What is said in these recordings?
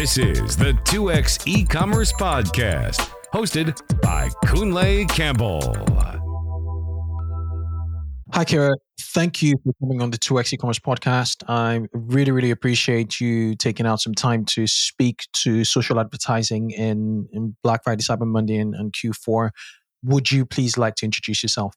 This is the 2X e commerce podcast, hosted by Kunle Campbell. Hi, Kyra. Thank you for coming on the 2X e-commerce podcast. I really, really appreciate you taking out some time to speak to social advertising in, in Black Friday, Cyber Monday, and, and Q4. Would you please like to introduce yourself?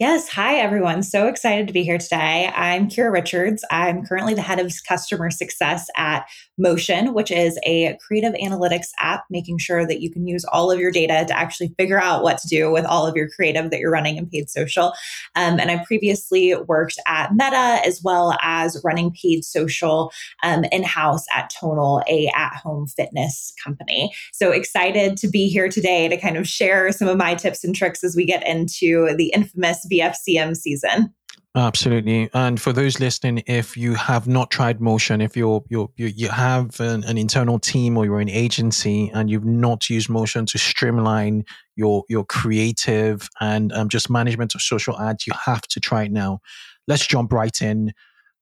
Yes. Hi, everyone. So excited to be here today. I'm Kyra Richards. I'm currently the head of customer success at Motion, which is a creative analytics app, making sure that you can use all of your data to actually figure out what to do with all of your creative that you're running in paid social. Um, and I previously worked at Meta as well as running paid social um, in house at Tonal, a at home fitness company. So excited to be here today to kind of share some of my tips and tricks as we get into the infamous BFCM season. Absolutely. And for those listening, if you have not tried Motion, if you're, you're you you have an, an, internal team or you're an agency and you've not used Motion to streamline your your creative and um, just management of social ads, you have to try it now. Let's jump right in.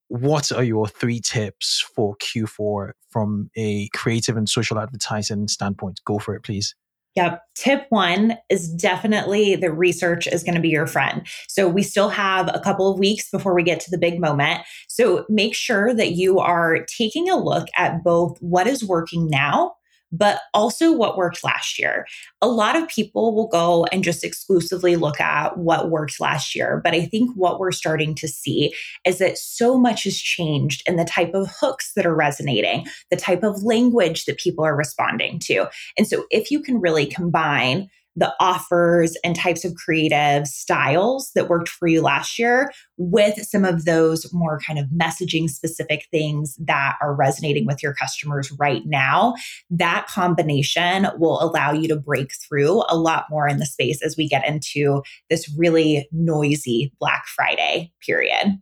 What are your three tips for Q4 from a creative and social advertising standpoint? Go for it, please. Yep. Tip one is definitely the research is going to be your friend. So we still have a couple of weeks before we get to the big moment. So make sure that you are taking a look at both what is working now but also what worked last year. A lot of people will go and just exclusively look at what worked last year. But I think what we're starting to see is that so much has changed in the type of hooks that are resonating, the type of language that people are responding to. And so if you can really combine the offers and types of creative styles that worked for you last year with some of those more kind of messaging specific things that are resonating with your customers right now. That combination will allow you to break through a lot more in the space as we get into this really noisy Black Friday period.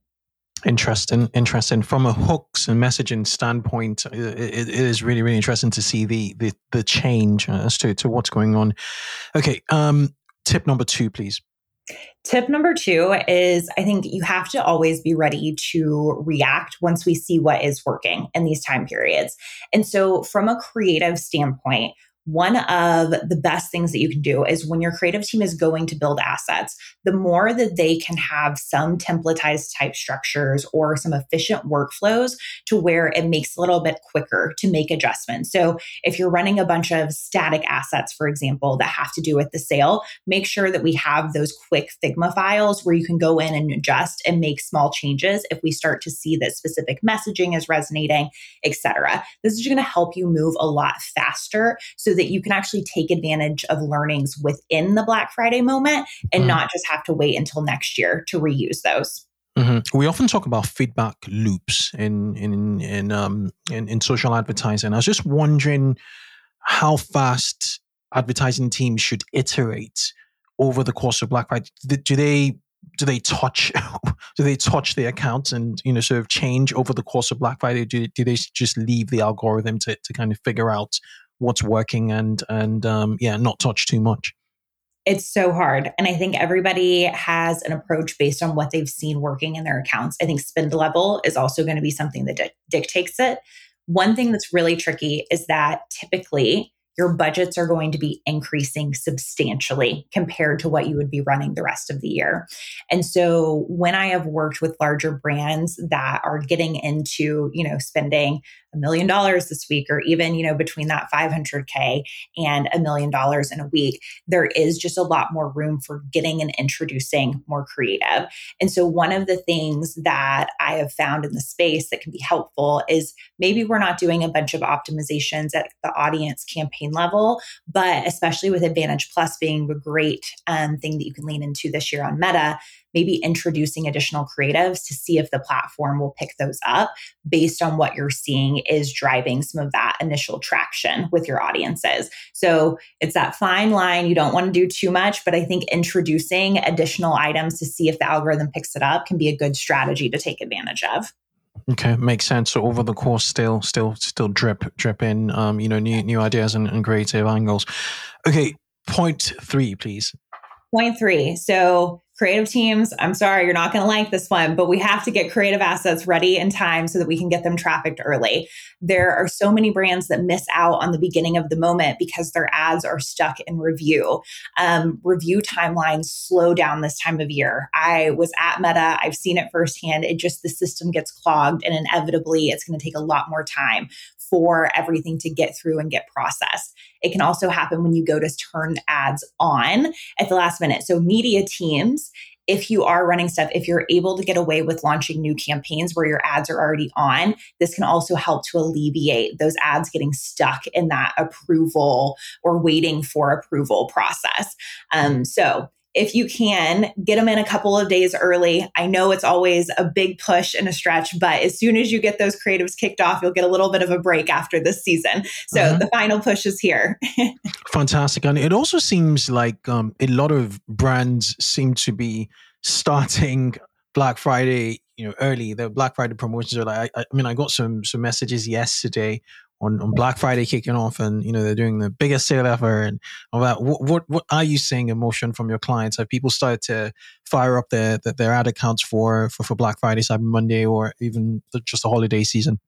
Interesting, interesting. From a hooks and messaging standpoint, it, it is really, really interesting to see the the, the change as to, to what's going on. Okay, um, tip number two, please. Tip number two is I think you have to always be ready to react once we see what is working in these time periods. And so, from a creative standpoint, one of the best things that you can do is when your creative team is going to build assets, the more that they can have some templatized type structures or some efficient workflows to where it makes a little bit quicker to make adjustments. So if you're running a bunch of static assets, for example, that have to do with the sale, make sure that we have those quick Figma files where you can go in and adjust and make small changes if we start to see that specific messaging is resonating, etc. This is going to help you move a lot faster so that you can actually take advantage of learnings within the Black Friday moment and mm-hmm. not just have to wait until next year to reuse those. Mm-hmm. We often talk about feedback loops in in in um in, in social advertising. I was just wondering how fast advertising teams should iterate over the course of Black Friday. Do they do they touch do they touch the accounts and you know sort of change over the course of Black Friday? Do, do they just leave the algorithm to, to kind of figure out what's working and and um, yeah, not touch too much. It's so hard. And I think everybody has an approach based on what they've seen working in their accounts. I think spend level is also going to be something that di- dictates it. One thing that's really tricky is that typically your budgets are going to be increasing substantially compared to what you would be running the rest of the year. And so when I have worked with larger brands that are getting into, you know, spending a million dollars this week or even you know between that 500k and a million dollars in a week there is just a lot more room for getting and introducing more creative and so one of the things that i have found in the space that can be helpful is maybe we're not doing a bunch of optimizations at the audience campaign level but especially with advantage plus being a great um, thing that you can lean into this year on meta maybe introducing additional creatives to see if the platform will pick those up based on what you're seeing is driving some of that initial traction with your audiences. So it's that fine line. You don't want to do too much, but I think introducing additional items to see if the algorithm picks it up can be a good strategy to take advantage of. Okay, makes sense. So over the course, still, still, still drip, drip in, um, you know, new new ideas and, and creative angles. Okay, point three, please. Point three. So creative teams, I'm sorry, you're not going to like this one, but we have to get creative assets ready in time so that we can get them trafficked early. There are so many brands that miss out on the beginning of the moment because their ads are stuck in review. Um, review timelines slow down this time of year. I was at Meta, I've seen it firsthand. It just, the system gets clogged, and inevitably, it's going to take a lot more time for everything to get through and get processed. It can also happen when you go to turn ads on at the last minute. So, media teams, if you are running stuff, if you're able to get away with launching new campaigns where your ads are already on, this can also help to alleviate those ads getting stuck in that approval or waiting for approval process. Um, so, if you can get them in a couple of days early. I know it's always a big push and a stretch, but as soon as you get those creatives kicked off, you'll get a little bit of a break after this season. So mm-hmm. the final push is here. Fantastic. And it also seems like um, a lot of brands seem to be starting Black Friday, you know, early. The Black Friday promotions are like, I, I mean, I got some some messages yesterday on, on Black Friday kicking off, and you know they're doing the biggest sale ever, and all that. What what, what are you seeing at Motion from your clients? Have people started to fire up their their, ad accounts for, for for Black Friday, Cyber Monday, or even just the holiday season?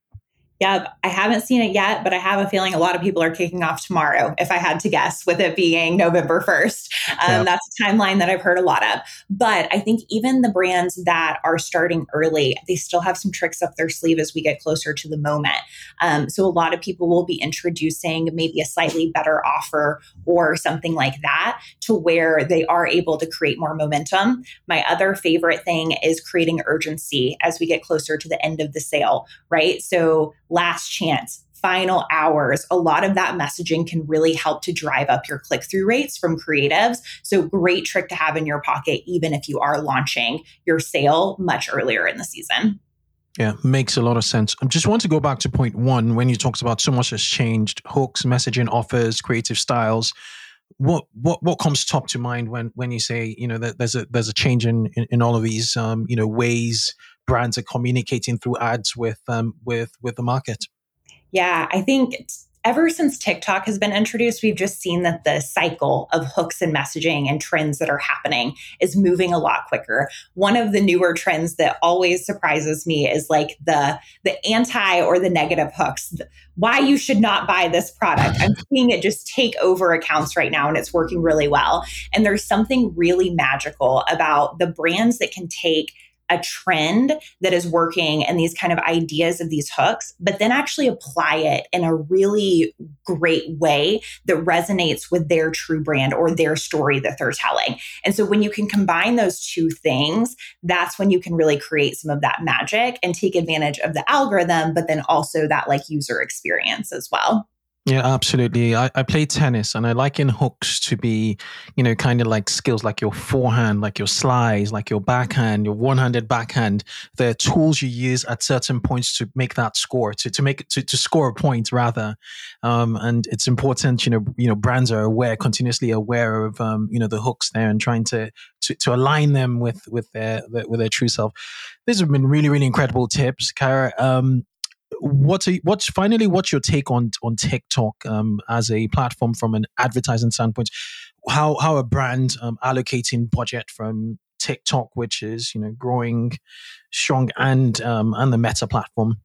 Yeah, I haven't seen it yet, but I have a feeling a lot of people are kicking off tomorrow, if I had to guess, with it being November 1st. Um, yeah. That's a timeline that I've heard a lot of. But I think even the brands that are starting early, they still have some tricks up their sleeve as we get closer to the moment. Um, so a lot of people will be introducing maybe a slightly better offer or something like that to where they are able to create more momentum. My other favorite thing is creating urgency as we get closer to the end of the sale, right? So last chance, final hours, a lot of that messaging can really help to drive up your click through rates from creatives. So, great trick to have in your pocket, even if you are launching your sale much earlier in the season. Yeah, makes a lot of sense. I just want to go back to point one when you talked about so much has changed hooks, messaging, offers, creative styles. What what what comes top to mind when when you say you know that there's a there's a change in in, in all of these um, you know ways brands are communicating through ads with um, with with the market. Yeah, I think ever since TikTok has been introduced, we've just seen that the cycle of hooks and messaging and trends that are happening is moving a lot quicker. One of the newer trends that always surprises me is like the the anti or the negative hooks. Why you should not buy this product. I'm seeing it just take over accounts right now and it's working really well. And there's something really magical about the brands that can take a trend that is working and these kind of ideas of these hooks, but then actually apply it in a really great way that resonates with their true brand or their story that they're telling. And so when you can combine those two things, that's when you can really create some of that magic and take advantage of the algorithm, but then also that like user experience as well. Yeah, absolutely. I, I play tennis and I like in hooks to be, you know, kind of like skills like your forehand, like your slice, like your backhand, your one handed backhand. They're tools you use at certain points to make that score, to, to make to, to score a point rather. Um, and it's important, you know, you know, brands are aware, continuously aware of um, you know, the hooks there and trying to to, to align them with with their with their true self. These have been really, really incredible tips, Kara. Um, what's a, what's finally what's your take on on TikTok um, as a platform from an advertising standpoint? How how a brand um, allocating budget from TikTok, which is you know growing strong, and um, and the Meta platform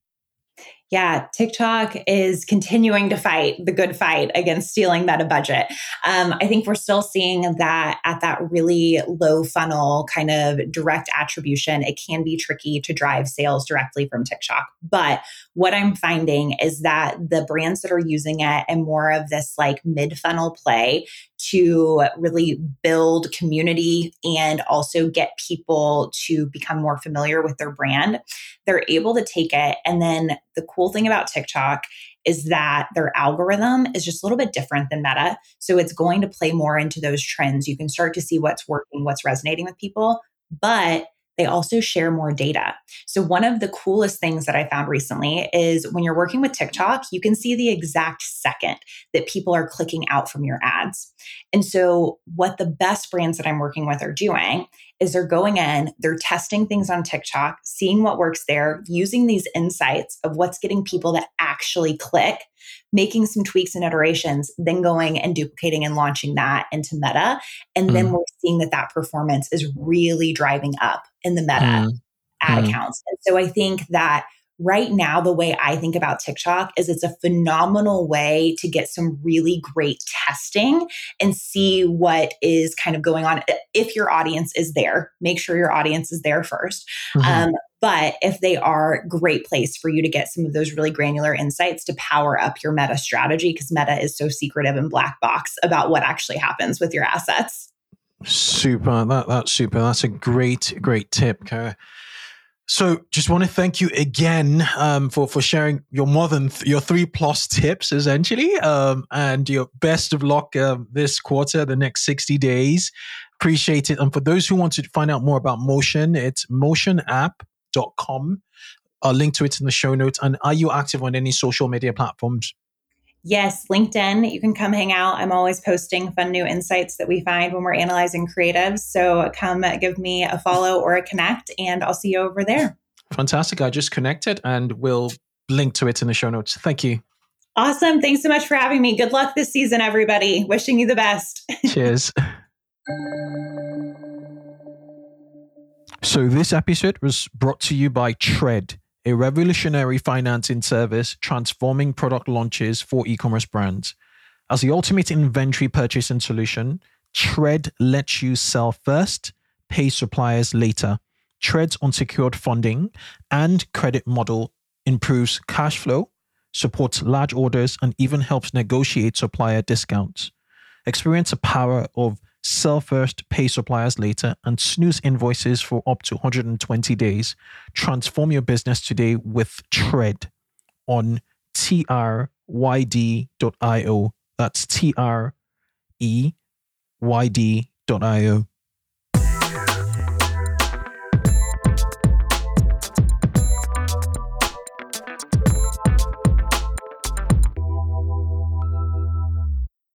yeah, TikTok is continuing to fight the good fight against stealing meta budget. Um, I think we're still seeing that at that really low funnel kind of direct attribution. It can be tricky to drive sales directly from TikTok. But what I'm finding is that the brands that are using it and more of this like mid funnel play to really build community and also get people to become more familiar with their brand, they're able to take it. And then the cool thing about TikTok is that their algorithm is just a little bit different than Meta. So it's going to play more into those trends. You can start to see what's working, what's resonating with people. But they also share more data. So, one of the coolest things that I found recently is when you're working with TikTok, you can see the exact second that people are clicking out from your ads. And so, what the best brands that I'm working with are doing is they're going in, they're testing things on TikTok, seeing what works there, using these insights of what's getting people to actually click, making some tweaks and iterations, then going and duplicating and launching that into Meta. And mm. then we're seeing that that performance is really driving up in the Meta mm. ad mm. accounts. And so I think that right now, the way I think about TikTok is it's a phenomenal way to get some really great testing and see what is kind of going on. If your audience is there, make sure your audience is there 1st mm-hmm. um, but if they are great place for you to get some of those really granular insights to power up your meta strategy because meta is so secretive and black box about what actually happens with your assets super that that's super that's a great great tip Kara. So, just want to thank you again um, for for sharing your more than th- your three plus tips, essentially, um, and your best of luck uh, this quarter, the next sixty days. Appreciate it. And for those who want to find out more about Motion, it's motionapp.com. I'll link to it in the show notes. And are you active on any social media platforms? Yes, LinkedIn. You can come hang out. I'm always posting fun new insights that we find when we're analyzing creatives. So come give me a follow or a connect, and I'll see you over there. Fantastic. I just connected and we'll link to it in the show notes. Thank you. Awesome. Thanks so much for having me. Good luck this season, everybody. Wishing you the best. Cheers. so, this episode was brought to you by Treyd a revolutionary financing service transforming product launches for e commerce brands. As the ultimate inventory purchasing solution, Treyd lets you sell first, pay suppliers later. Treyd's unsecured funding and credit model improves cash flow, supports large orders, and even helps negotiate supplier discounts. Experience the power of sell first, pay suppliers later, and snooze invoices for up to 120 days. Transform your business today with Treyd on Treyd.io. That's T R E Y D.io.